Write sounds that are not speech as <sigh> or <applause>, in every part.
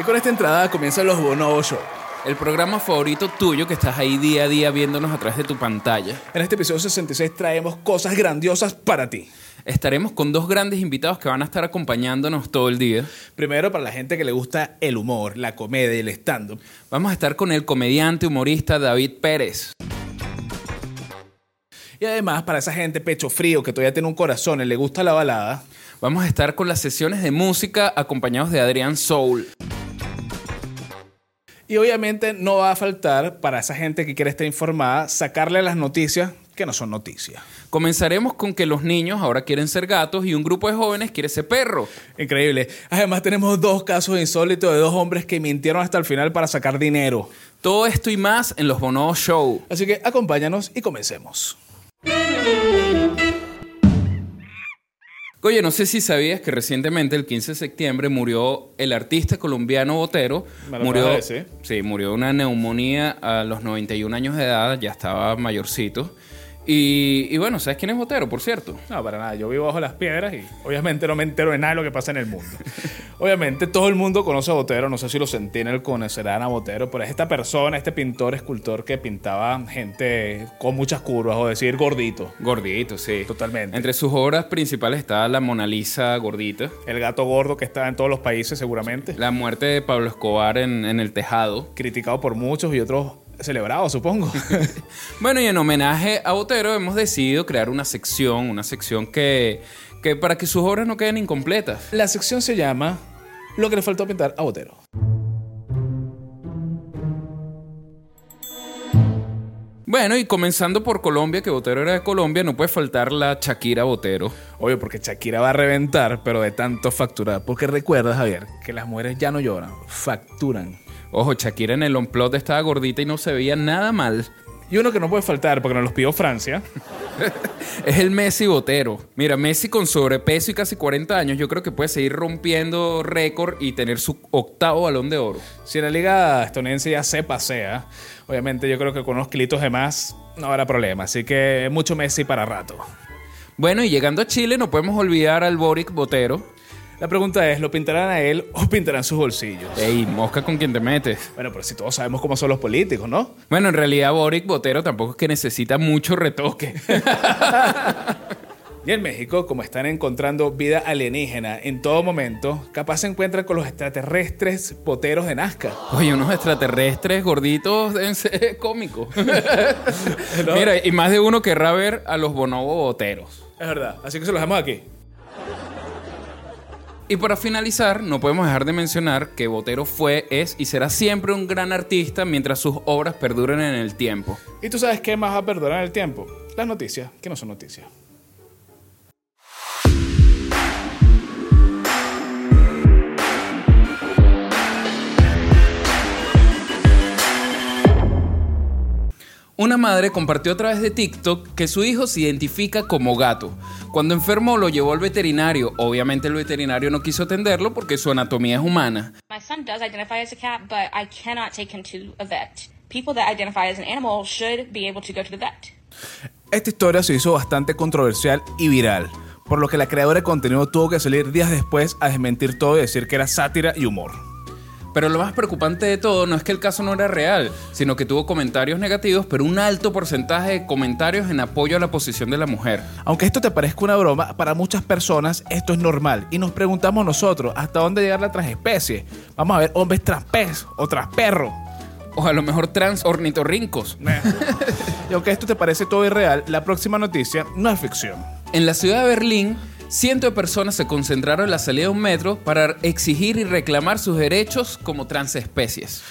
Y con esta entrada comienzan los Bonobo Show. El programa favorito tuyo que estás ahí día a día viéndonos a través de tu pantalla. En este episodio 66 traemos cosas grandiosas para ti. Estaremos con dos grandes invitados que van a estar acompañándonos todo el día. Primero, para la gente que le gusta el humor, la comedia y el stand-up. Vamos a estar con el comediante humorista David Pérez. Y además, para esa gente pecho frío que todavía tiene un corazón y le gusta la balada, Vamos a estar con las sesiones de música acompañados de Adrián Soul. Y obviamente no va a faltar para esa gente que quiere estar informada sacarle las noticias que no son noticias. Comenzaremos con que los niños ahora quieren ser gatos y un grupo de jóvenes quiere ser perro. Increíble. Además tenemos dos casos insólitos de dos hombres que mintieron hasta el final para sacar dinero. Todo esto y más en los Bono Show. Así que acompáñanos y comencemos. Oye, no sé si sabías que recientemente, el 15 de septiembre, murió el artista colombiano Botero. Murió, sí, murió de una neumonía a los 91 años de edad, ya estaba mayorcito. Y, y bueno, ¿sabes quién es Botero, por cierto? No, para nada. Yo vivo bajo las piedras y obviamente no me entero de nada de lo que pasa en el mundo. <laughs> obviamente todo el mundo conoce a Botero. No sé si los Sentinel conocerán a Botero, pero es esta persona, este pintor, escultor que pintaba gente con muchas curvas, o decir gordito. Gordito, sí. Totalmente. Entre sus obras principales está la Mona Lisa gordita, El gato gordo que está en todos los países seguramente. la muerte de Pablo Escobar en, en el tejado. Criticado por muchos y otros celebrado, supongo. <laughs> Bueno, y en homenaje a Botero hemos decidido crear una sección, una sección que, que para que sus obras no queden incompletas. La sección se llama Lo que le faltó pintar a Botero. Bueno, y comenzando por Colombia, que Botero era de Colombia, no puede faltar la Shakira Botero. Obvio, porque Shakira va a reventar, pero de tanto facturar. Porque recuerda, Javier, que las mujeres ya no lloran, facturan. Ojo, Shakira en el onplot estaba gordita y no se veía nada mal. Y uno que no puede faltar, porque nos los pidió Francia, <laughs> Es el Messi Botero. Mira, Messi con sobrepeso y casi 40 años, yo creo que puede seguir rompiendo récord y tener su octavo balón de oro. si en la liga estadounidense ya se pasea, obviamente yo creo que con unos kilitos de más no habrá problema. Así que mucho Messi para rato. Bueno, y llegando a Chile, no podemos olvidar al Boric Botero. La pregunta es, ¿lo pintarán a él o pintarán sus bolsillos? Ey, mosca con quien te metes. Bueno, pero si todos sabemos cómo son los políticos, ¿no? Bueno, en realidad Boric Botero tampoco es que necesita mucho retoque. <laughs> Y en México, como están encontrando vida alienígena en todo momento, capaz se encuentran con los extraterrestres poteros de Nazca. Oye, unos extraterrestres gorditos deben ser <laughs> cómicos. <laughs> Mira, y más de uno querrá ver a los bonobo boteros. Es verdad, así que se los dejamos aquí. Y para finalizar, no podemos dejar de mencionar que Botero fue, es y será siempre un gran artista mientras sus obras perduren en el tiempo. ¿Y tú sabes qué más va a perdurar el tiempo? Las noticias, que no son noticias. Una madre compartió a través de TikTok que su hijo se identifica como gato. Cuando enfermó lo llevó al veterinario. Obviamente el veterinario no quiso atenderlo porque su anatomía es humana. My son does identify as a cat, but I cannot take him to a vet. People that identify as an animal should be able to go to the vet. Esta historia se hizo bastante controversial y viral, por lo que la creadora de contenido tuvo que salir días después a desmentir todo y decir que era sátira y humor. Pero lo más preocupante de todo no es que el caso no era real, sino que tuvo comentarios negativos, pero un alto porcentaje de comentarios en apoyo a la posición de la mujer. Aunque esto te parezca una broma, para muchas personas esto es normal y nos preguntamos nosotros hasta dónde llegar la transespecie. Vamos a ver hombres tras pez o tras perro. O a lo mejor trans ornitorrincos. <laughs> Y aunque esto te parece todo irreal, la próxima noticia no es ficción. En la ciudad de Berlín, cientos de personas se concentraron en la salida de un metro para exigir y reclamar sus derechos como transespecies.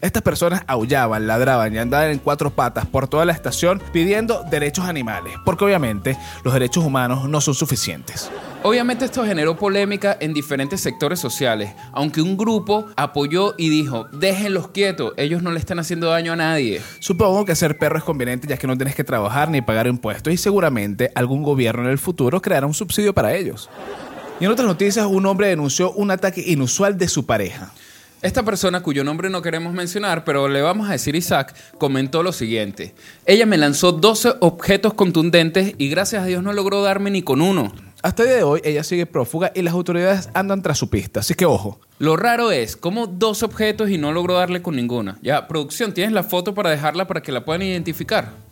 Estas personas aullaban, ladraban y andaban en cuatro patas por toda la estación pidiendo derechos animales, porque obviamente los derechos humanos no son suficientes. Obviamente esto generó polémica en diferentes sectores sociales, aunque un grupo apoyó y dijo, déjenlos quietos, ellos no le están haciendo daño a nadie. Supongo que ser perro es conveniente ya que no tienes que trabajar ni pagar impuestos y seguramente algún gobierno en el futuro creará un subsidio para ellos. Y en otras noticias, un hombre denunció un ataque inusual de su pareja. Esta persona, cuyo nombre no queremos mencionar, pero le vamos a decir Isaac, comentó lo siguiente. Ella me lanzó 12 objetos contundentes y gracias a Dios no logró darme ni con uno. Hasta el día de hoy, ella sigue prófuga y las autoridades andan tras su pista, así que ojo. Lo raro es, como dos objetos y no logró darle con ninguna. Ya, producción, ¿tienes la foto para dejarla para que la puedan identificar?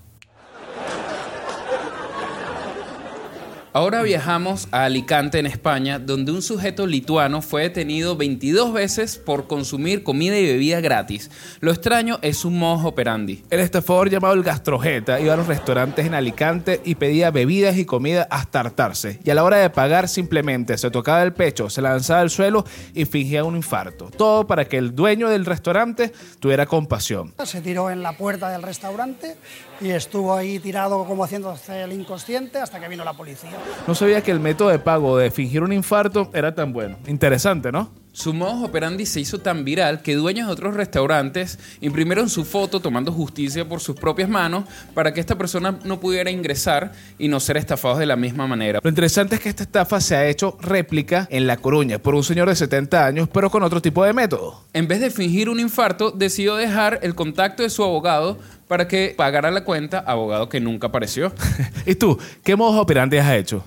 Ahora viajamos a Alicante, en España, donde un sujeto lituano fue detenido 22 veces por consumir comida y bebida gratis. Lo extraño es un modo operandi. El estafador llamado el gastrojeta iba a los restaurantes en Alicante y pedía bebidas y comida hasta hartarse. Y a la hora de pagar simplemente se tocaba el pecho, se lanzaba al suelo y fingía un infarto. Todo para que el dueño del restaurante tuviera compasión. Se tiró en la puerta del restaurante y estuvo ahí tirado como haciéndose el inconsciente hasta que vino la policía. No sabía que el método de pago de fingir un infarto era tan bueno. Interesante, ¿no? Su modus operandi se hizo tan viral que dueños de otros restaurantes imprimieron su foto tomando justicia por sus propias manos para que esta persona no pudiera ingresar y no ser estafados de la misma manera. Lo interesante es que esta estafa se ha hecho réplica en La Coruña por un señor de 70 años, pero con otro tipo de método. En vez de fingir un infarto, decidió dejar el contacto de su abogado para que pagara la cuenta, abogado que nunca apareció. <laughs> ¿Y tú, qué modus operandi has hecho?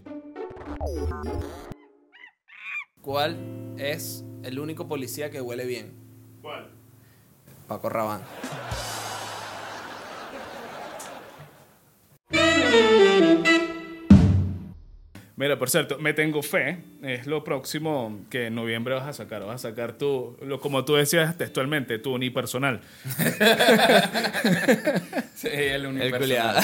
¿Cuál es el único policía que huele bien? ¿Cuál? Paco Rabanne. <laughs> Mira, por cierto, me tengo fe. Es lo próximo que en noviembre vas a sacar. Vas a sacar tu, lo, como tú decías textualmente, tu unipersonal. <laughs> Sí, el El culiado.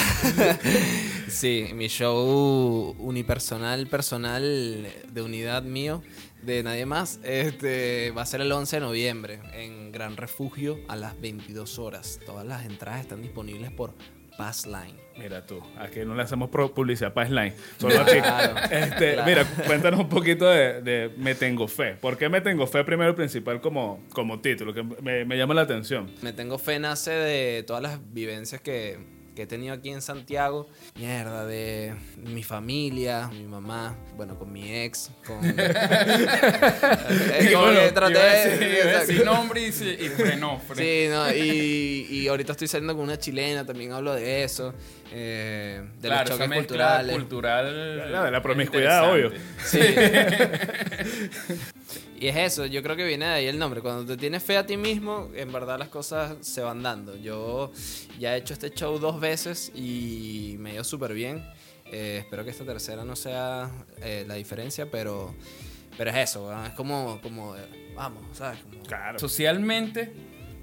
<laughs> sí, mi show unipersonal, personal, de unidad mío, de nadie más, este, va a ser el 11 de noviembre en Gran Refugio a las 22 horas. Todas las entradas están disponibles por Passline. Mira tú, aquí no le hacemos publicidad para Slime. Solo <laughs> aquí. Claro, Este, claro. Mira, <laughs> cuéntanos un poquito de, de Me Tengo Fe. ¿Por qué Me Tengo Fe primero y principal como, como título? Que me, me llama la atención. Me tengo fe nace de todas las vivencias que, que he tenido aquí en Santiago. Mierda, de mi familia, mi mamá, bueno, con mi ex, con... <laughs> Es como bueno, que traté Iba a decir, de- iba a decir nombre y, y frenó. frenó. Sí, no, y, y ahorita estoy saliendo con una chilena, también hablo de eso, eh, de Claro, los choques culturales. Cultural. la de la promiscuidad, obvio. interesante. <laughs> Y es eso, yo creo que viene de ahí el nombre. Cuando te tienes fe a ti mismo, en verdad las cosas se van dando. Yo ya he hecho este show dos veces y me ido súper bien. Eh, espero que esta tercera no sea eh, la diferencia, pero, pero es eso, es como, como vamos, ¿sabes? Como- Claro. Socialmente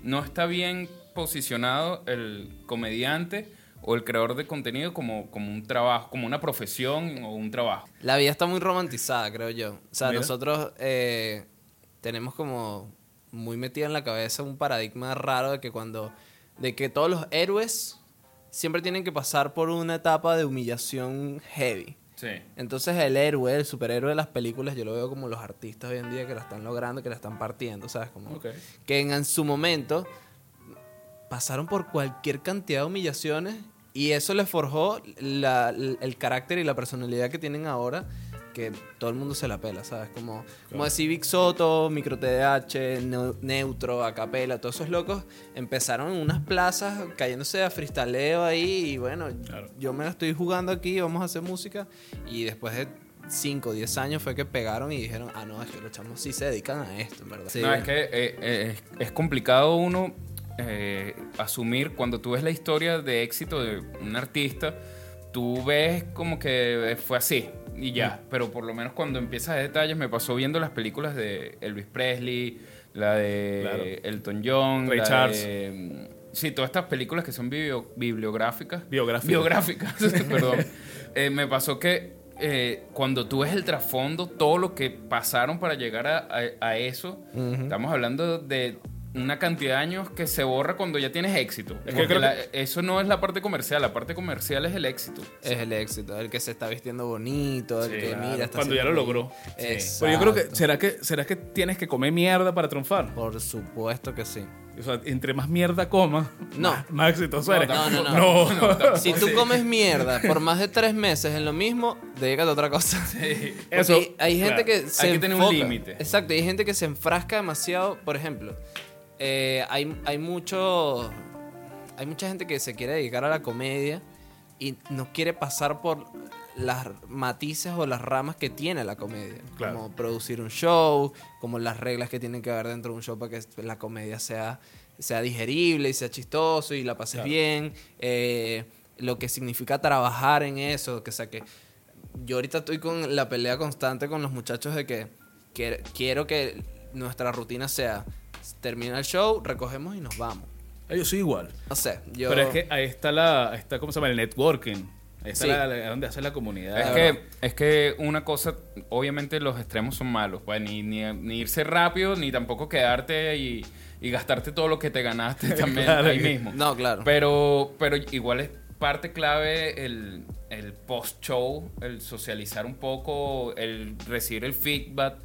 no está bien posicionado el comediante o el creador de contenido como, como un trabajo, como una profesión o un trabajo. La vida está muy romantizada, creo yo. O sea, Mira. nosotros eh, tenemos como muy metido en la cabeza un paradigma raro de que cuando, de que todos los héroes siempre tienen que pasar por una etapa de humillación heavy. Sí. Entonces el héroe, el superhéroe de las películas, yo lo veo como los artistas hoy en día que la están logrando, que la están partiendo, ¿sabes? Como Ok. que en, en su momento pasaron por cualquier cantidad de humillaciones y eso les forjó la- el carácter y la personalidad que tienen ahora que todo el mundo se la pela, ¿sabes? Como, como decir Vic Soto, Micro TDH, Neu- Neutro, Acapela, todos esos locos empezaron en unas plazas cayéndose a fristaleo ahí y bueno, Claro. yo me la estoy jugando aquí, vamos a hacer música y después de 5 o 10 años fue que pegaron y dijeron, ah, no, es que los chamos sí se dedican a esto, en verdad. Sí. No, es que eh, eh, es, es complicado uno eh, asumir cuando tú ves la historia de éxito de un artista, tú ves como que fue así y ya. Pero por lo menos cuando empiezas a detalles, me pasó viendo las películas de Elvis Presley, la de Claro. Elton John, Ray la Charles. de, mm, Sí, todas estas películas que son biblio- bibliográficas. Biográficas. Biográficas, <laughs> perdón. <laughs> Eh, me pasó que eh, cuando tú ves el trasfondo, todo lo que pasaron para llegar a, a- a eso, estamos hablando de una cantidad de años que se borra cuando ya tienes éxito. Es que Porque creo la- eso no es la parte comercial, la parte comercial es el éxito. Es el éxito, el que se está vistiendo bonito, el Sí, que claro. mira, está Cuando ya lo logró. Pero yo creo que ¿será, que, ¿será que tienes que comer mierda para triunfar? Por supuesto que sí. O sea, entre más mierda comas, No. más, más exitoso eres. No, no, no. No. Si tú comes mierda por más de tres meses en lo mismo, dedícate a otra cosa. Eso, Porque hay gente claro. que se Hay que tener un enfoca. límite. Exacto, hay gente que se enfrasca demasiado. Por ejemplo, eh, hay, hay mucho. Hay mucha gente que se quiere dedicar a la comedia y no quiere pasar por las matices o las ramas que tiene la comedia. Claro. Como producir un show, como las reglas que tienen que haber dentro de un show para que la comedia sea, sea digerible y sea chistoso y la pases Claro. bien. eh, lo que significa trabajar en eso, que o sea que yo ahorita estoy con la pelea constante con los muchachos de que, que quiero que nuestra rutina sea termina el show, recogemos y nos vamos. Ah, Yo soy igual. No sé, yo Pero es que ahí está la, ahí está, ¿cómo se llama? El networking. Ahí está Sí. la, la- donde hace la comunidad. Es que, es que una cosa, obviamente los extremos son malos, pues ni, ni, ni irse rápido, ni tampoco quedarte y, y gastarte todo lo que te ganaste <laughs> también Claro. ahí mismo. No, claro. Pero, pero igual es parte clave el, el post-show, el socializar un poco, el recibir el feedback.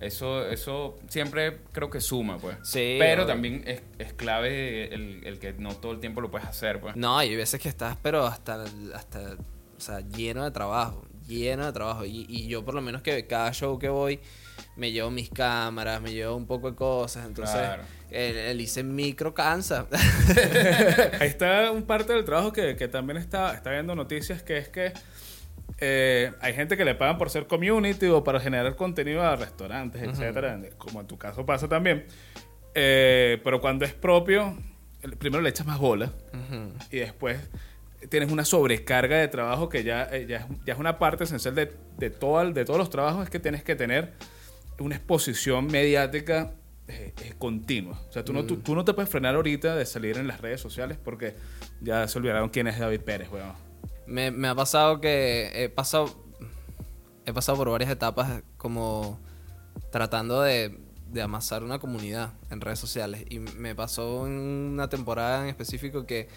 Eso, eso siempre creo que suma, pues. Sí, Pero obvio. también es, es clave el, el que no todo el tiempo lo puedes hacer, pues. No, hay veces que estás, pero hasta, hasta o sea, lleno de trabajo, lleno de trabajo. Y, y yo por lo menos que cada show que voy me llevo mis cámaras, me llevo un poco de cosas. Entonces, Claro. el, el hice micro cansa. <laughs> <laughs> Ahí está un parte del trabajo que, que también está, está viendo noticias, que es que eh, hay gente que le pagan por ser community o para generar contenido a restaurantes, etcétera, como en tu caso pasa también. Eh, pero cuando es propio, primero le echas más bola y después tienes una sobrecarga de trabajo que ya, eh, ya, es, ya es una parte esencial de, de, todo el- de todos los trabajos, es que tienes que tener una exposición mediática eh, eh, continua. O sea, tú no, tú, tú no te puedes frenar ahorita de salir en las redes sociales porque ya se olvidaron quién es David Pérez, weón. Me, me ha pasado que he pasado, he pasado por varias etapas como tratando de, de amasar una comunidad en redes sociales. Y me pasó en una temporada en específico que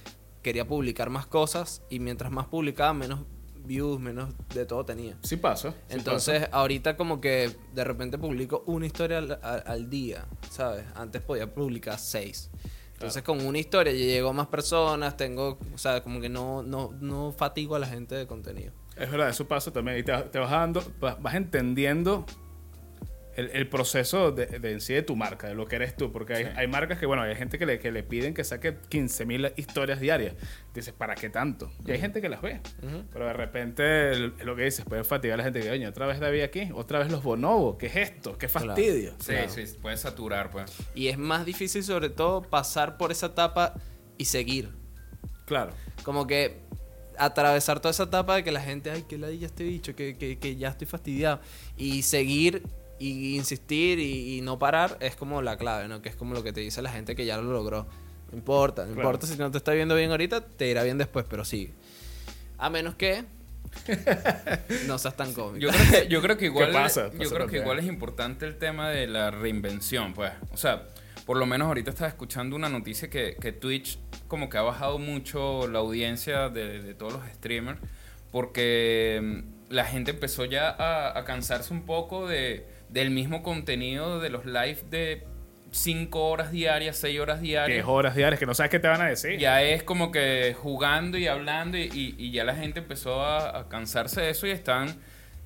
quería publicar más cosas y mientras más publicaba, menos views, menos de todo tenía. Sí pasa. sí Entonces, ahorita como que de repente publico una historia al, al- al día, ¿sabes? Antes podía publicar seis. Entonces, con una historia ya llego a más personas, tengo, o sea, como que no, no, no fatigo a la gente de contenido. Es verdad, eso pasa también. Y te, te vas dando, vas entendiendo el, el proceso de, de en sí de tu marca, de lo que eres tú. Porque hay, hay marcas que, bueno, hay gente que le, que le piden que saque 15.000 historias diarias. Dices, ¿para qué tanto? Y hay gente que las ve. Pero de repente, el- lo que dices, puede fatigar a la gente que, oye, otra vez David aquí, otra vez los bonobos. ¿Qué es esto? ¿Qué fastidio? Sí, sí, puedes saturar, pues. Y es más difícil, sobre todo, pasar por esa etapa y seguir. Claro. Como que atravesar toda esa etapa de que la gente, ay, que ladilla este bicho, que, que, que ya estoy fastidiado. Y seguir y insistir y, y no parar es como la clave, ¿no? Que es como lo que te dice la gente que ya lo logró. No importa, no Claro. importa si no te está viendo bien ahorita, te irá bien después, pero sigue. A menos que <laughs> no seas tan cómico. Yo creo que, yo creo que <laughs> igual, pasa? yo Pasa creo que igual es importante el tema de la reinvención, pues. O sea, por lo menos ahorita estaba escuchando una noticia que, que Twitch como que ha bajado mucho la audiencia de, de todos los streamers porque mm, la gente empezó ya a, a cansarse un poco de, del mismo contenido de los live de 5 horas diarias, 6 horas diarias. es horas diarias, que no sabes qué te van a decir. Ya es como que jugando y hablando y, y- y ya la gente empezó a, a cansarse de eso y están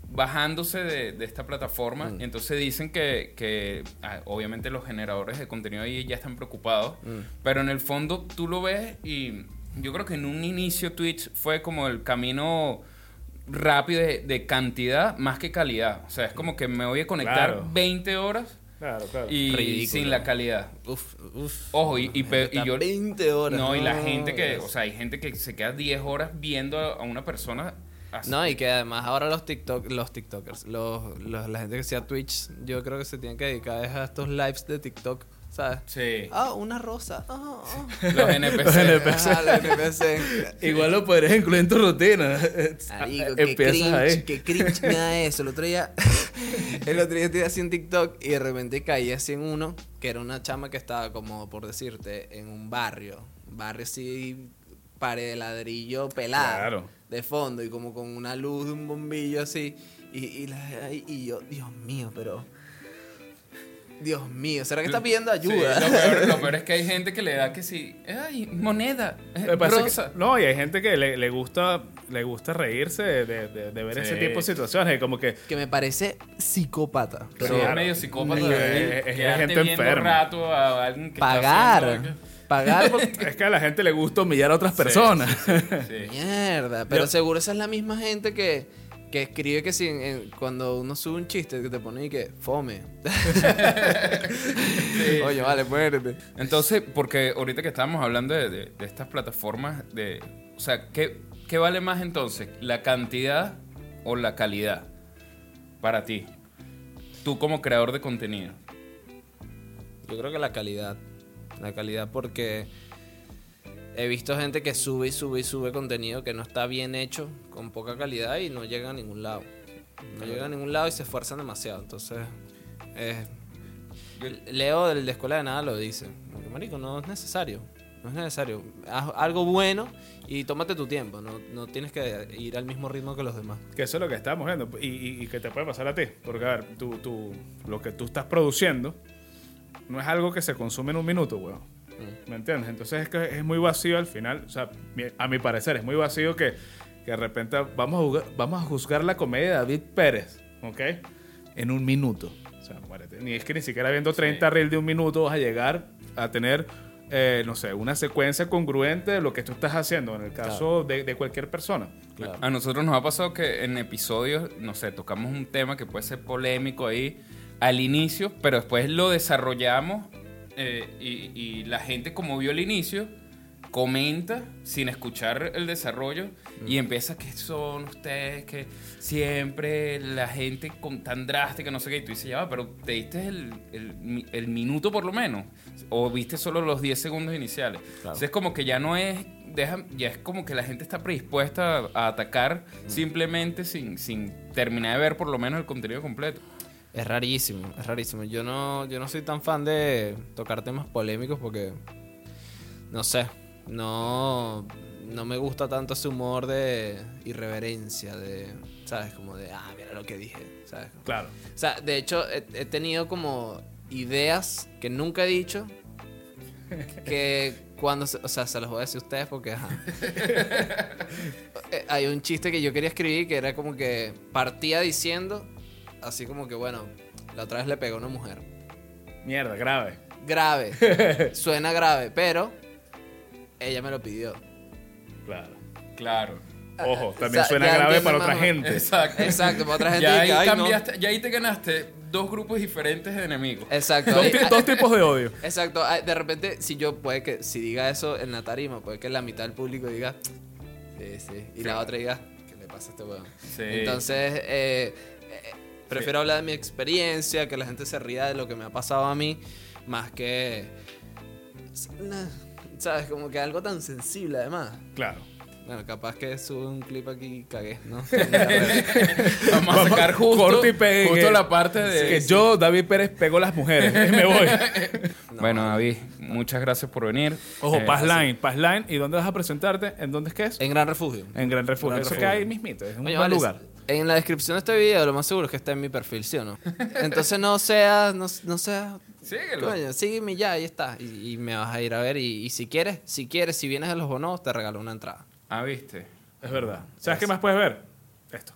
bajándose de, de esta plataforma. Y entonces dicen que, que, ah, obviamente los generadores de contenido ahí ya están preocupados, pero en el fondo tú lo ves y yo creo que en un inicio Twitch fue como el camino rápido de, de cantidad más que calidad. O sea, es como que me voy a conectar Claro. 20 horas Claro, claro. y Ridículo. sin la calidad. Uf, uf. Ojo, y, y y yo... 20 horas. No, y la gente que, o sea, hay gente que se queda 10 horas viendo a a una persona. así. No, y que además ahora los TikTok, los TikTokers, los, los- la gente que sea Twitch, yo creo que se tienen que dedicar es a estos lives de TikTok, ¿sabes? Sí. Ah, una rosa. Ah, ah. Los NPC. Los NPC. Ah, los NPC. Igual lo podrías incluir en tu rutina. Marico, qué Empiezas cringe, ahí. qué cringe me da eso. El otro día, <laughs> el otro día estoy haciendo TikTok y de repente caí así en uno, que era una chama que estaba como, por decirte, en un barrio. Barrio así, pared de ladrillo pelada. Claro. De fondo y como con una luz de un bombillo así. Y, y, la- y yo, Dios mío, pero... Dios mío, ¿será que está pidiendo Sí, ayuda? lo, peor, lo peor es que hay <laughs> gente que le da que sí. Ay, moneda. eh, es rosa. que- no, y hay gente que le, le gusta le gusta reírse de, de- ver Sí. ese tipo de situaciones. Como que que me parece psicópata. Sí, Pero es Claro. medio psicópata. Sí, es- es gente enferma. rato a alguien que está pagar. haciendo- Pagar por... <laughs> es que a la gente le gusta humillar a otras personas. Sí. Mierda, pero Yo- seguro esa es la misma gente que, que escribe que si en- en- cuando uno sube un chiste que te pone y que fome. <laughs> Oye, vale, muérete. Entonces, porque ahorita que estábamos hablando de, de- de estas plataformas, de, o sea, ¿qué, qué vale más entonces? ¿La cantidad o la calidad para ti? Tú como creador de contenido. Yo creo que la calidad. La calidad porque he visto gente que sube y sube y sube contenido que no está bien hecho, con poca calidad y no llega a ningún lado. No llega a ningún lado y se esfuerzan demasiado. Entonces, eh, Leo del de Escuela de Nada lo dice. Marico, no es necesario. No es necesario. Haz algo bueno y tómate tu tiempo. No, no tienes que ir al mismo ritmo que los demás. Que eso es lo que estamos viendo y que te puede pasar a ti. Porque, a ver, tú, tú- lo que tú estás produciendo no es algo que se consume en un minuto, weón. ¿Me entiendes? Entonces es que es muy vacío al final. O sea, a mi parecer, es muy vacío que, que de repente vamos a, juzgar, vamos a juzgar la comedia de David Pérez, ¿ok? En un minuto. O sea, muérete. Ni es que ni siquiera viendo 30 reels de un minuto vas a llegar a tener, eh, no sé, una secuencia congruente de lo que tú estás haciendo en el caso de, de cualquier persona. Claro. A nosotros nos ha pasado que en episodios, no sé, tocamos un tema que puede ser polémico ahí al inicio, pero después lo desarrollamos eh, y, y la gente como vio el inicio comenta sin escuchar el desarrollo y empieza que son ustedes que siempre la gente con tan drástica, no sé qué, y tú dices, ya va, pero te diste el, el mi- el minuto por lo menos, o viste solo los 10 segundos iniciales. Entonces es como que ya no es, deja, ya es como que la gente está predispuesta a, a atacar simplemente sin, sin terminar de ver por lo menos el contenido completo. Es rarísimo, es rarísimo. Yo no, yo no soy tan fan de tocar temas polémicos porque, no sé, no, no me gusta tanto ese humor de irreverencia, de, ¿sabes? Como de, ah, mira lo que dije, ¿sabes? Claro. O sea, de hecho, he, he tenido como ideas que nunca he dicho, que cuando, se- o sea, se los voy a decir a ustedes porque, ajá. <laughs> Eh, Hay un chiste que yo quería escribir que era como que partía diciendo, así como que, bueno, la otra vez le pegó a una mujer. Mierda, grave. Grave, <laughs> suena grave, pero ella me lo pidió. Claro. Claro. Ojo, o también sea, suena grave para otra gente. Exacto. Exacto, para otra gente Ya que, ahí, "Ay, no". cambiaste, ya ahí te ganaste dos grupos diferentes de enemigos. Exacto. Dos, ahí- ti- dos tipos de odio. Exacto, ah, de repente, si yo puede que, si diga eso en la tarima, puede que la mitad del público diga, sí, sí, y la otra diga, ¿qué le pasa a este weón? Sí. Entonces, eh, eh, prefiero hablar de mi experiencia, que la gente se ría de lo que me ha pasado a mí, más que, ¿sabes? Como que algo tan sensible además. Claro. Bueno, capaz que sube un clip aquí y cagué, ¿no? <laughs> Vamos a sacar justo, corte y pegue. justo la parte de... que yo, David Pérez, pego a las mujeres. <laughs> Me voy. Bueno, David, muchas gracias por venir. Ojo, Eh, Paz Line. Paz Line. ¿Y dónde vas a presentarte? ¿En dónde es que es? en Gran Refugio. En Gran Refugio. Gran Eso Refugio. que hay mismito. Es un Oye, buen vale, lugar. En la descripción de este video, lo más seguro es que está en mi perfil, ¿sí o no? Entonces no seas, no, no seas. Síguelo. Coño, sígueme ya, ahí está. Y, y me vas a ir a ver. Y, y si quieres, si quieres, si vienes a los bonos, te regalo una entrada. Ah, viste. Es verdad. ¿Sabes qué más puedes ver? Esto.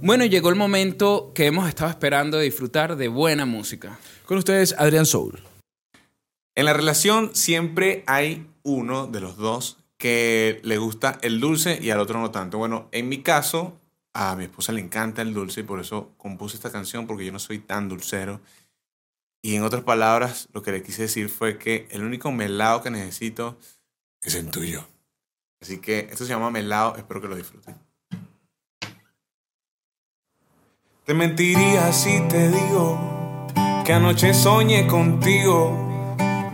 Bueno, llegó el momento que hemos estado esperando de disfrutar de buena música. Con ustedes, Adrián Soul. En la relación siempre hay uno de los dos que le gusta el dulce y al otro no tanto. Bueno, en mi caso, a mi esposa le encanta el dulce y por eso compuse esta canción porque yo no soy tan dulcero. Y en otras palabras, lo que le quise decir fue que el único melado que necesito es el tuyo. Así que esto se llama melado, espero que lo disfruten. Te mentiría si te digo que anoche soñé contigo.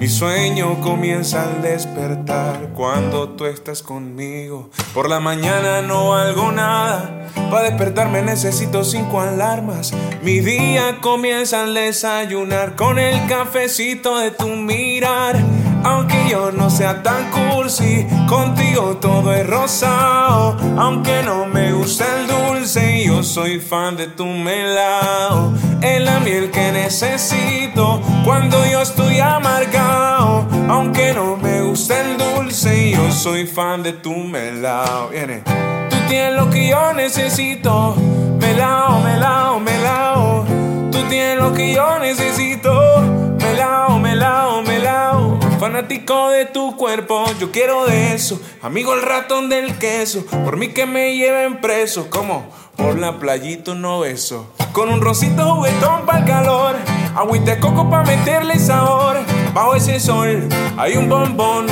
Mi sueño comienza al despertar cuando tú estás conmigo. Por la mañana no hago nada. Para despertarme necesito cinco alarmas. Mi día comienza al desayunar con el cafecito de tu mirar. Aunque yo no sea tan cursi, contigo todo es rosado. Aunque no me gusta el dulce, yo soy fan de tu melao. Es la miel que necesito cuando yo estoy amargado. Aunque no me gusta el dulce, yo soy fan de tu melao. Viene. Tú tienes lo que yo necesito. Melao, melao, melao. Tú tienes lo que yo necesito. Melao, melao, melao. Fanático de tu cuerpo, yo quiero de eso. Amigo el ratón del queso, por mí que me lleven preso. como Por la playita no beso. Con un rosito juguetón para el calor. Agüita de coco para meterle sabor. Bajo ese sol hay un bombón.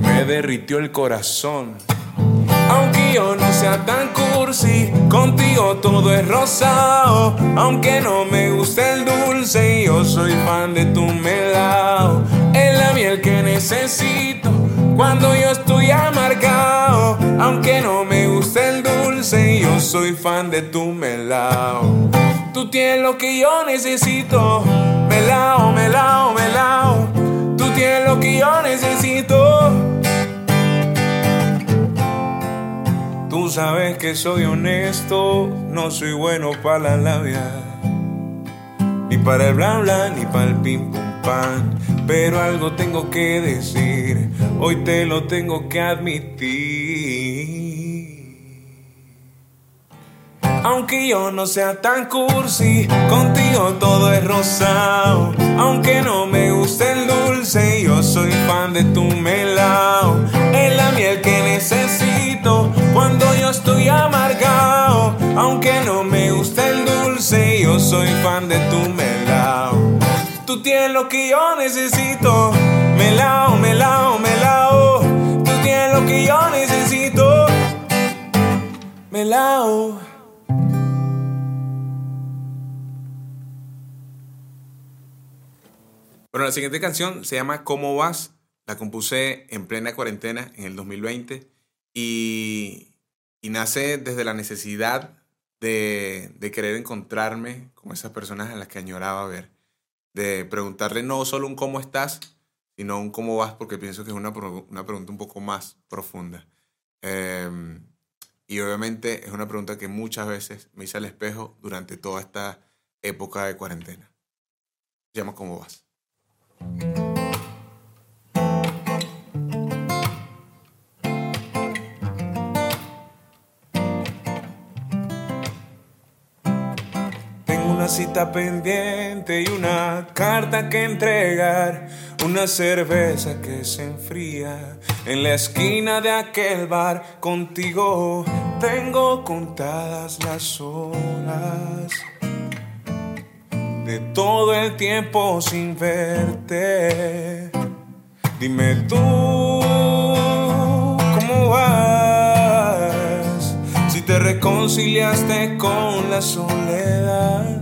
Me derritió el corazón. Aunque yo no sea tan cursi, contigo todo es rosado. Aunque no me guste el dulce, yo soy fan de tu melao. Es la miel que necesito cuando yo estoy amargado. Aunque no me guste el dulce, yo soy fan de tu melao. Tú tienes lo que yo necesito, melao, melao, melao. Tú tienes lo que yo necesito. Tú sabes que soy honesto, no soy bueno para la labia, ni para el bla bla, ni para el pim pum pan. Pero algo tengo que decir, hoy te lo tengo que admitir. Aunque yo no sea tan cursi, contigo todo es rosado. Aunque no me guste el dulce, yo soy fan de tu melao. Es la miel que soy fan de tu melao. Tú tienes lo que yo necesito, melao, melao, melao. Tú tienes lo que yo necesito, melao. Bueno, la siguiente canción se llama ¿Cómo vas? La compuse en plena cuarentena en el 2020 y, nace desde la necesidad de, de, querer encontrarme con esas personas a las que añoraba ver. De preguntarle no solo un cómo estás, sino un cómo vas, porque pienso que es una, una pregunta un poco más profunda. Eh, y obviamente es una pregunta que muchas veces me hice al espejo durante toda esta época de cuarentena. Llama ¿Cómo vas? Cita pendiente y una carta que entregar, una cerveza que se enfría en la esquina de aquel bar. Contigo tengo contadas las horas de todo el tiempo sin verte. Dime tú, ¿cómo vas? Si te reconciliaste con la soledad.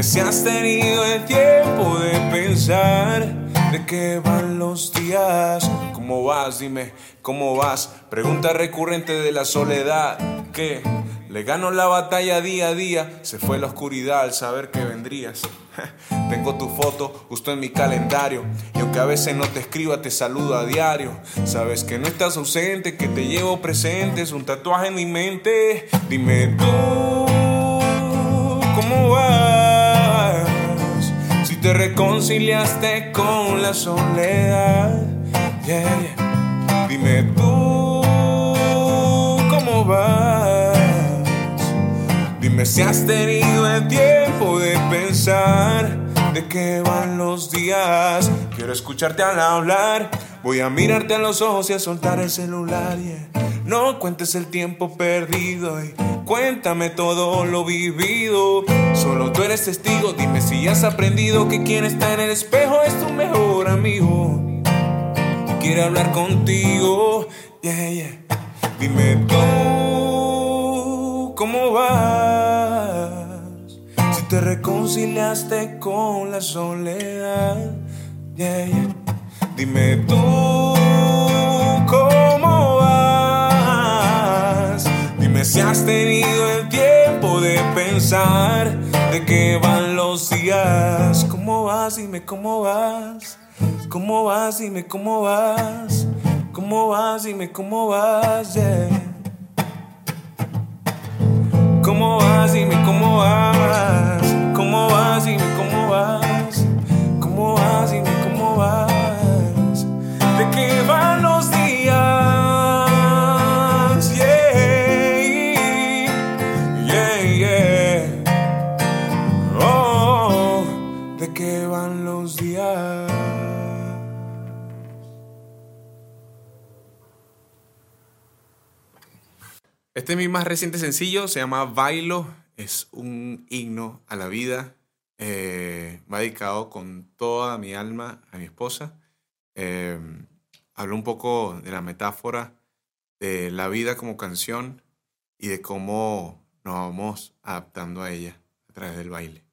Dime si has tenido el tiempo de pensar de qué van los días. ¿Cómo vas? Dime, ¿cómo vas? Pregunta recurrente de la soledad. ¿Qué? Le gano la batalla día a día. Se fue la oscuridad al saber que vendrías. Tengo tu foto justo en mi calendario. Y aunque a veces no te escriba, te saludo a diario. Sabes que no estás ausente, que te llevo presente. Es un tatuaje en mi mente. Dime tú, ¿cómo vas? Te reconciliaste con la soledad. Yeah. Dime tú, ¿cómo vas? Dime si has tenido el tiempo de pensar de qué van los días. Quiero escucharte al hablar. Voy a mirarte a los ojos y a soltar el celular. No cuentes el tiempo perdido y cuéntame todo lo vivido. Solo tú eres testigo. Dime si has aprendido que quien está en el espejo es tu mejor amigo. Y quiere hablar contigo. Yeah, yeah. Dime tú, ¿cómo vas? Si te reconciliaste con la soledad. Yeah, yeah. Dime tú, has tenido el tiempo de pensar de que van los días. ¿Cómo vas? Dime cómo vas. ¿Cómo vas? Dime cómo vas. ¿Cómo vas? Dime cómo vas. ¿Cómo vas? Dime cómo vas. ¿Cómo vas? Dime cómo vas. ¿Cómo vas? Dime cómo vas. ¿De qué van los días? ¿De qué van los días? Este es mi más reciente sencillo, se llama Bailo, es un himno a la vida, eh, va dedicado con toda mi alma a mi esposa. Eh, hablo un poco de la metáfora de la vida como canción y de cómo nos vamos adaptando a ella a través del baile.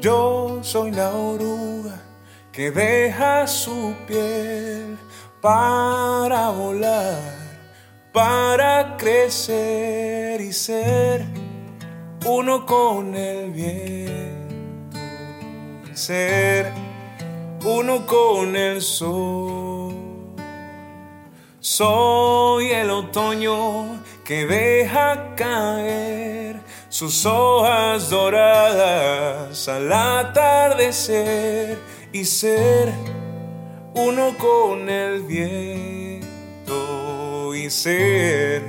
Yo soy la oruga que deja su piel para volar, para crecer y ser uno con el viento, ser uno con el sol. Soy el otoño que deja caer sus hojas doradas al atardecer y ser uno con el viento y ser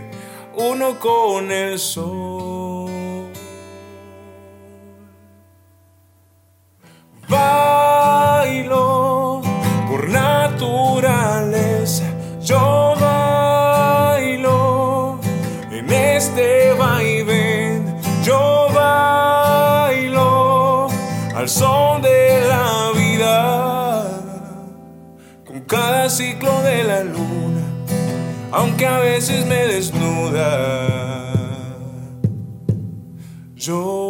uno con el sol. Bailo por naturaleza, yo bailo en este vaivén, yo bailo al son de la vida, con cada ciclo de la luna, aunque a veces me desnuda. Yo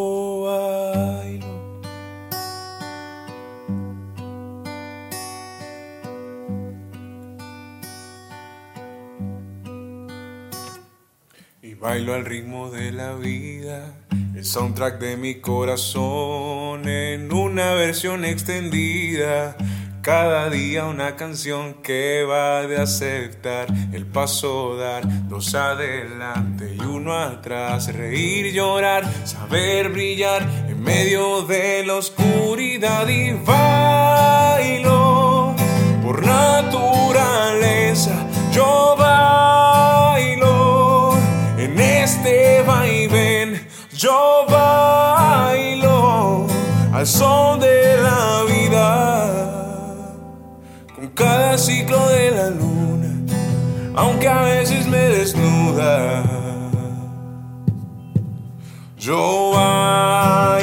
bailo al ritmo de la vida, el soundtrack de mi corazón en una versión extendida. Cada día una canción que va de aceptar el paso, dar dos adelante y uno atrás, reír, llorar, saber brillar en medio de la oscuridad y bailo por naturaleza. Yo yo bailo al son de la vida, con cada ciclo de la luna, aunque a veces me desnuda. Yo bailo.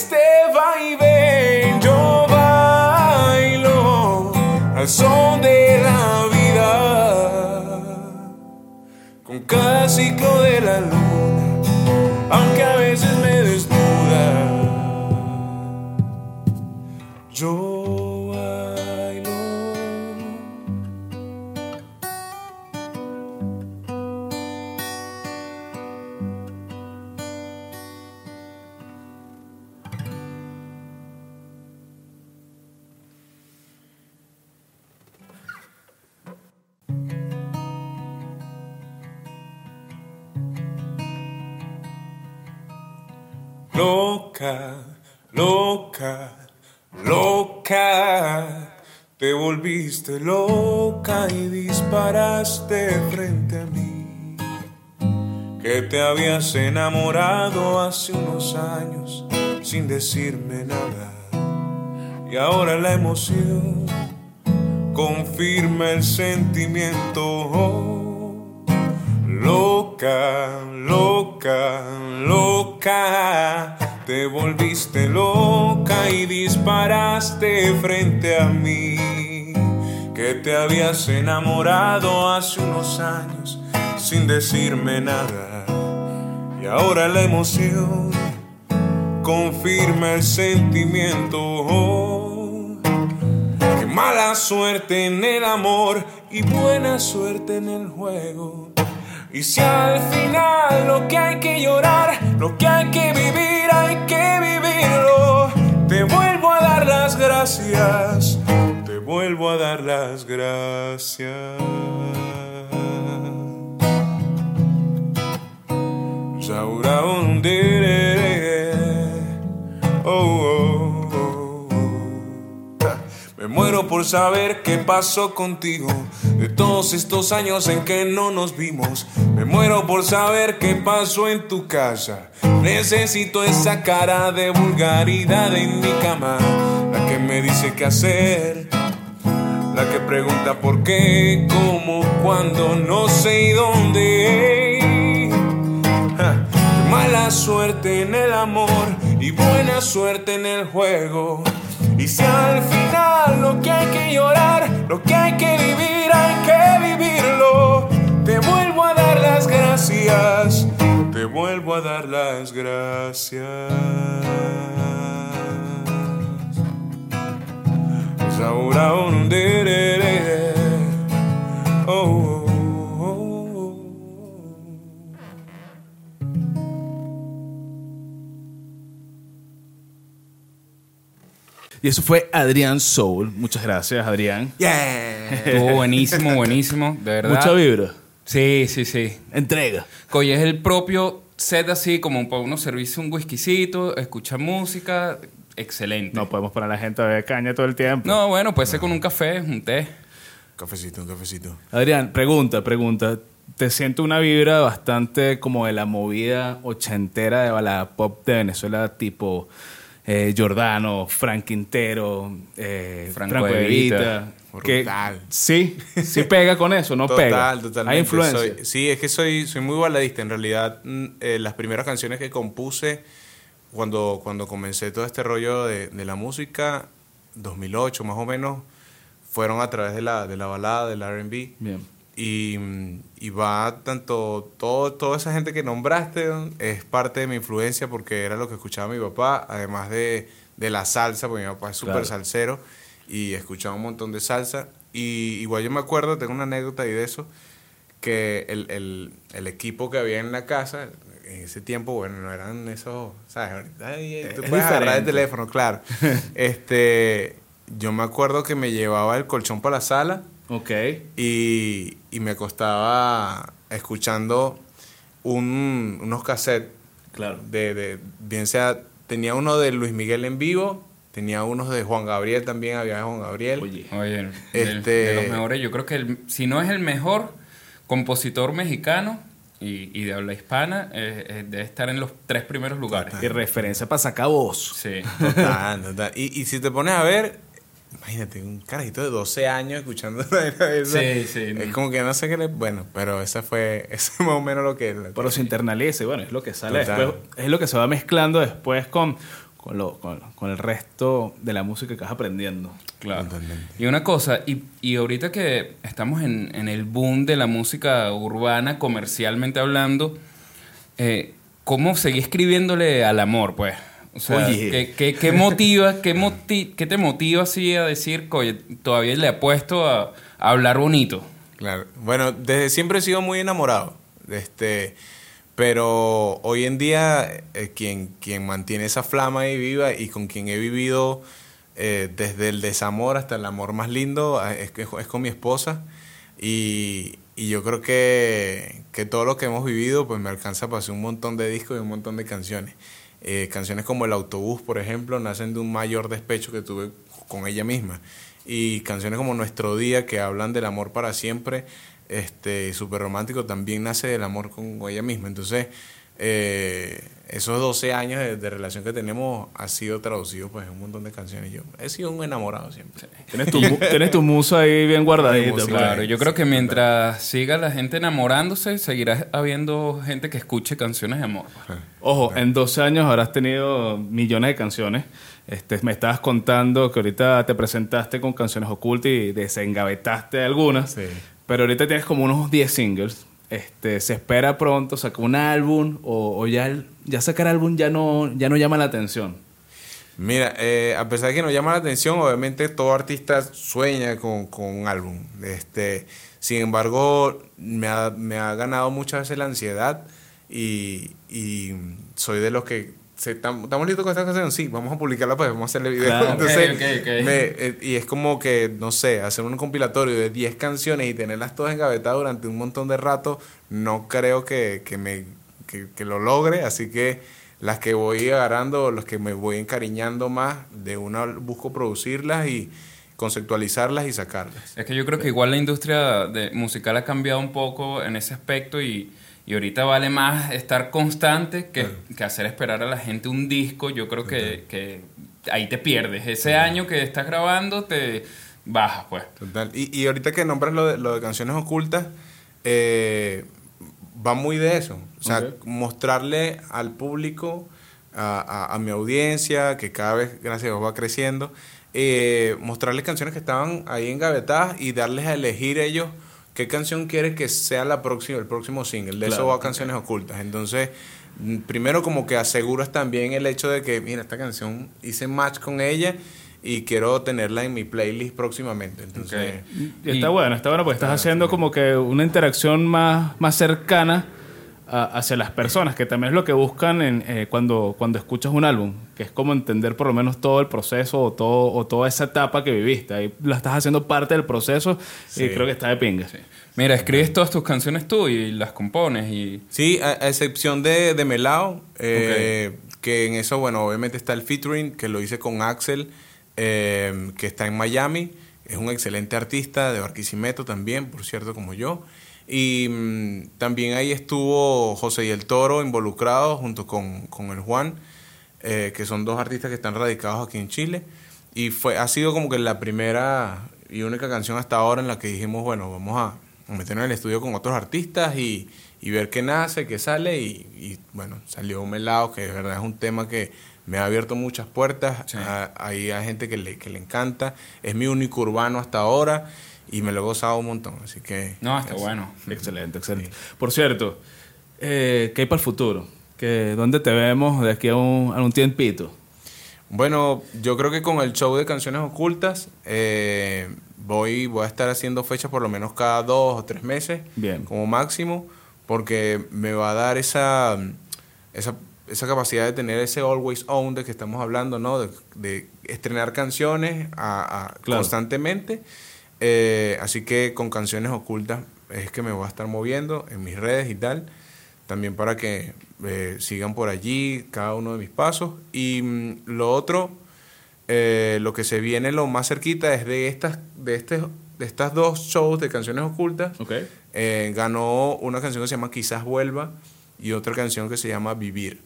Este vaivén, yo bailo al son de la vida con cada ciclo de la luna, aunque a veces me desnuda. Yo volviste loca y disparaste frente a mí. Que te habías enamorado hace unos años sin decirme nada. y ahora la emoción confirma el sentimiento. Loca, loca, loca, te volviste loca y disparaste frente a mí. Que te habías enamorado hace unos años sin decirme nada. Y ahora la emoción confirma el sentimiento. Qué mala suerte en el amor y buena suerte en el juego. Y si al final lo que hay que llorar, lo que hay que vivir, hay que vivirlo. Te vuelvo a dar las gracias, vuelvo a dar las gracias. Zaura un diré. Oh, oh, oh, oh. Me muero por saber qué pasó contigo de todos estos años en que no nos vimos. Me muero por saber qué pasó en tu casa. Necesito esa cara de vulgaridad en mi cama, la que me dice qué hacer. La que pregunta por qué, cómo, cuándo, no sé y dónde. Mala suerte en el amor y buena suerte en el juego. Y si al final lo que hay que llorar, lo que hay que vivir, hay que vivirlo. Te vuelvo a dar las gracias, te vuelvo a dar las gracias. Ahora un Y eso fue Adrián Soul. Muchas gracias, Adrián. Estuvo buenísimo, buenísimo, de verdad. Mucha vibra. Sí, sí, sí. Entrega. Oye, es el propio set así, como para uno servirse un whiskycito, escuchar música, excelente. No podemos poner a la gente a beber caña todo el tiempo. No, bueno, puede ser con un café, un té. Cafecito, un cafecito. Adrián, pregunta, pregunta. Te siento una vibra bastante como de la movida ochentera de balada pop de Venezuela, tipo eh, Giordano, Frank Quintero, eh, Franco Evita. Vita. que- Brutal. sí, sí pega con eso, no Total, pega. totalmente. Hay influencia. Soy- sí, es que soy, soy muy baladista. En realidad, mm, eh, las primeras canciones que compuse cuando, cuando comencé todo este rollo de, de la música, 2008 más o menos, fueron a través de la, de la balada, del RB. Bien. Y, y va tanto, todo, toda esa gente que nombraste es parte de mi influencia porque era lo que escuchaba mi papá, además de, de la salsa, porque mi papá es súper Claro. salsero y escuchaba un montón de salsa. Y igual yo me acuerdo, tengo una anécdota ahí de eso, que el, el, el equipo que había en la casa, en ese tiempo, bueno, no eran esos, ¿sabes? Ahorita, tú Es puedes agarrar el teléfono, claro. <laughs> este, yo me acuerdo que me llevaba el colchón para la sala Ok. y, y me acostaba escuchando un- unos cassettes Claro. de, de- bien sea tenía uno de Luis Miguel en vivo tenía unos de Juan Gabriel también había de Juan Gabriel Oye. Oye, Este- de los mejores, yo creo que el- si no es el mejor compositor mexicano y, y de habla hispana, eh, eh, debe estar en los tres primeros lugares. Y referencia para sacar voz. Sí. Total, total. Y, y si te pones a ver imagínate un carajito de 12 años escuchando <laughs> eso Sí, sí. es como que no sé qué le bueno pero esa fue <laughs> eso es más o menos lo que Pero se internaliza y bueno, es lo que sale Total. después. Es lo que se va mezclando después con, con, lo- con- con el resto de la música que vas aprendiendo. Claro. Totalmente. Y una cosa, y, y ahorita que estamos en, en el boom de la música urbana, comercialmente hablando, eh, ¿cómo seguí escribiéndole al amor, pues? O sea, Oye. ¿qué, qué, qué motiva, qué, moti- qué te motiva así a decir, oye, todavía le apuesto a, a hablar bonito? Claro. Bueno, desde siempre he sido muy enamorado. Este, pero hoy en día, eh, quien, quien mantiene esa flama ahí viva y con quien he vivido eh, desde el desamor hasta el amor más lindo eh, es, es con mi esposa. Y, y yo creo que, que todo lo que hemos vivido pues me alcanza para hacer un montón de discos y un montón de canciones. Eh, canciones como El Autobús, por ejemplo, nacen de un mayor despecho que tuve con ella misma. Y canciones como Nuestro Día, que hablan del amor para siempre, este, súper romántico, también nace del amor con ella misma. Entonces, eh, esos 12 años de, de relación que tenemos ha sido traducido pues en un montón de canciones. Yo he sido un enamorado siempre. Tienes tu, tienes tu muso ahí bien guardadito. pues. Claro, yo creo que mientras siga la gente enamorándose, seguirá habiendo gente que escuche canciones de amor. Ojo, en 12 años habrás tenido millones de canciones. Este, me estabas contando que ahorita te presentaste con canciones ocultas y desengavetaste algunas. Sí. Pero ahorita tienes como unos 10 singles. Este, ¿Se espera pronto sacar un álbum o, ya, ya sacar álbum ya no, ya no llama la atención? Mira, eh, a pesar de que nos llama la atención, obviamente todo artista sueña con, con un álbum. Este, sin embargo, me ha, me ha ganado muchas veces la ansiedad y, y soy de los que se, "Tam- estamos listos con esta canción, sí, vamos a publicarla, pues vamos a hacerle video. Claro. Entonces, Ok, ok, ok. me- eh, y es como que, no sé, hacer un compilatorio de 10 canciones y tenerlas todas engavetadas durante un montón de rato, no creo que, que me, que, que lo logre, así que las que voy agarrando, los que me voy encariñando más, de una busco producirlas y conceptualizarlas y sacarlas. Es que yo creo que igual la industria de, musical ha cambiado un poco en ese aspecto y, y ahorita vale más estar constante que, que hacer esperar a la gente un disco. Yo creo que, que ahí te pierdes. Ese año que estás grabando te bajas, pues. Total. Y, y ahorita que nombras lo de, lo de canciones ocultas, eh, va muy de eso. O sea, mostrarle al público, a, a- a mi audiencia, que cada vez, gracias a Dios, va creciendo, eh, mostrarles canciones que estaban ahí engavetadas y darles a elegir ellos qué canción quieres que sea la próxima, el próximo single. De eso va a canciones ocultas. Entonces, mm, primero como que aseguras también el hecho de que, mira, esta canción hice match con ella y quiero tenerla en mi playlist próximamente. Entonces, Y está bueno, está bueno porque estás haciendo como que una interacción más, más cercana a- hacia las personas, que también es lo que buscan en, eh, cuando, cuando escuchas un álbum, que es como entender por lo menos todo el proceso o, todo, o toda esa etapa que viviste. Ahí la estás haciendo parte del proceso y creo que está de pinga. Mira, escribes todas tus canciones tú y las compones y... Sí, a, a excepción de, de Melao, eh, que en eso, bueno, obviamente está el featuring, que lo hice con Axel, eh, que está en Miami. Es un excelente artista de Barquisimeto también, por cierto, como yo. Y mm, también ahí estuvo José y el Toro involucrado junto con, con el Juan, eh, que son dos artistas que están radicados aquí en Chile. Y fue, ha sido como que la primera y única canción hasta ahora en la que dijimos, bueno, vamos a meternos en el estudio con otros artistas y, y ver qué nace, qué sale. Y, y, bueno, salió Melao, que de verdad es un tema que me ha abierto muchas puertas. Sí. A- Hay hay gente que le, que le encanta. Es mi único urbano hasta ahora y me lo he gozado un montón. Así que. No, está es- bueno. Excelente, excelente. Por cierto, eh, ¿qué hay para el futuro? ¿Qué, ¿Dónde te vemos de aquí a un, a un tiempito? Bueno, yo creo que con el show de canciones ocultas eh, voy, voy a estar haciendo fechas por lo menos cada dos o tres meses, Bien. como máximo, porque me va a dar esa, esa, esa capacidad de tener ese always on de que estamos hablando, ¿no? De, de estrenar canciones a- a- Claro. constantemente. Eh, así que con canciones ocultas es que me voy a estar moviendo en mis redes y tal. También para que eh, sigan por allí cada uno de mis pasos. Y mm, lo otro, eh, lo que se viene lo más cerquita es de estas, de este, de estas dos shows de canciones ocultas. Ok. Eh, ganó una canción que se llama Quizás Vuelva y otra canción que se llama Vivir.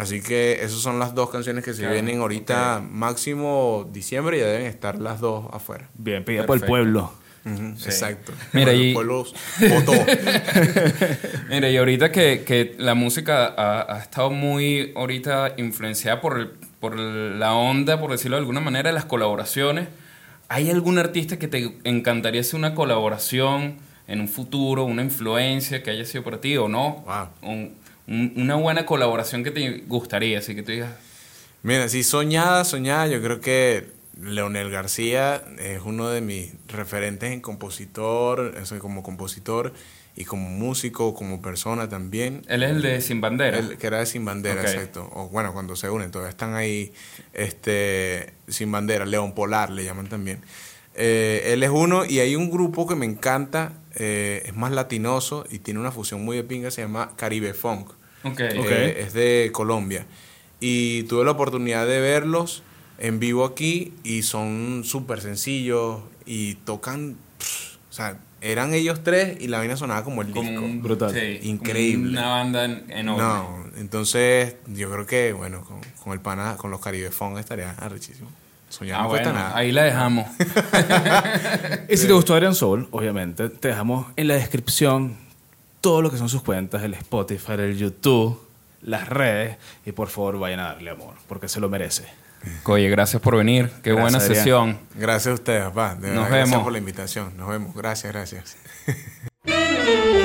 Así que esas son las dos canciones que se Claro, vienen ahorita, máximo diciembre, ya deben estar las dos afuera. Bien, pilla por el pueblo. Ujú, Exacto. Mira, y- el pueblo <laughs> votó. Mira, y ahorita que, que la música ha, ha estado muy ahorita influenciada por, el- por la onda, por decirlo de alguna manera, de las colaboraciones, ¿hay algún artista que te encantaría hacer una colaboración en un futuro, una influencia que haya sido para ti o no? Wow. Un- un- una buena colaboración que te gustaría, así que tú digas, Mira, sí, soñada, soñada, yo creo que Leonel García es uno de mis referentes en compositor, eso, como compositor y como músico, como persona también. él es el de Sin Bandera. El que era de Sin Bandera, exacto. O bueno, cuando se unen, todavía están ahí este, Sin Bandera, León Polar le llaman también. Eh, él es uno y hay un grupo que me encanta, eh, es más latinoso y tiene una fusión muy de pinga, se llama Caribe Funk. Ok. Eh, es de Colombia. Y tuve la oportunidad de verlos en vivo aquí y son súper sencillos y tocan, pff, o sea, eran ellos tres y la vaina sonaba como el Como disco. un- Brutal. sí, como Increíble. Una banda en- enorme. No, Entonces, yo creo que, bueno, con, con el pana, con los Caribe Fong estaría arrechísimo. Soñar Ah, no cuesta bueno, nada. ahí la dejamos. <laughs> Y si te gustó Adrián Soul, obviamente, te dejamos en la descripción todo lo que son sus cuentas, el Spotify, el YouTube, las redes. Y por favor, vayan a darle amor, porque se lo merece. Oye, gracias por venir. Qué Gracias, buena Adrián. sesión. Gracias a ustedes, papá. De Nos verdad, Gracias vemos. por la invitación. Nos vemos. Gracias, gracias. <laughs>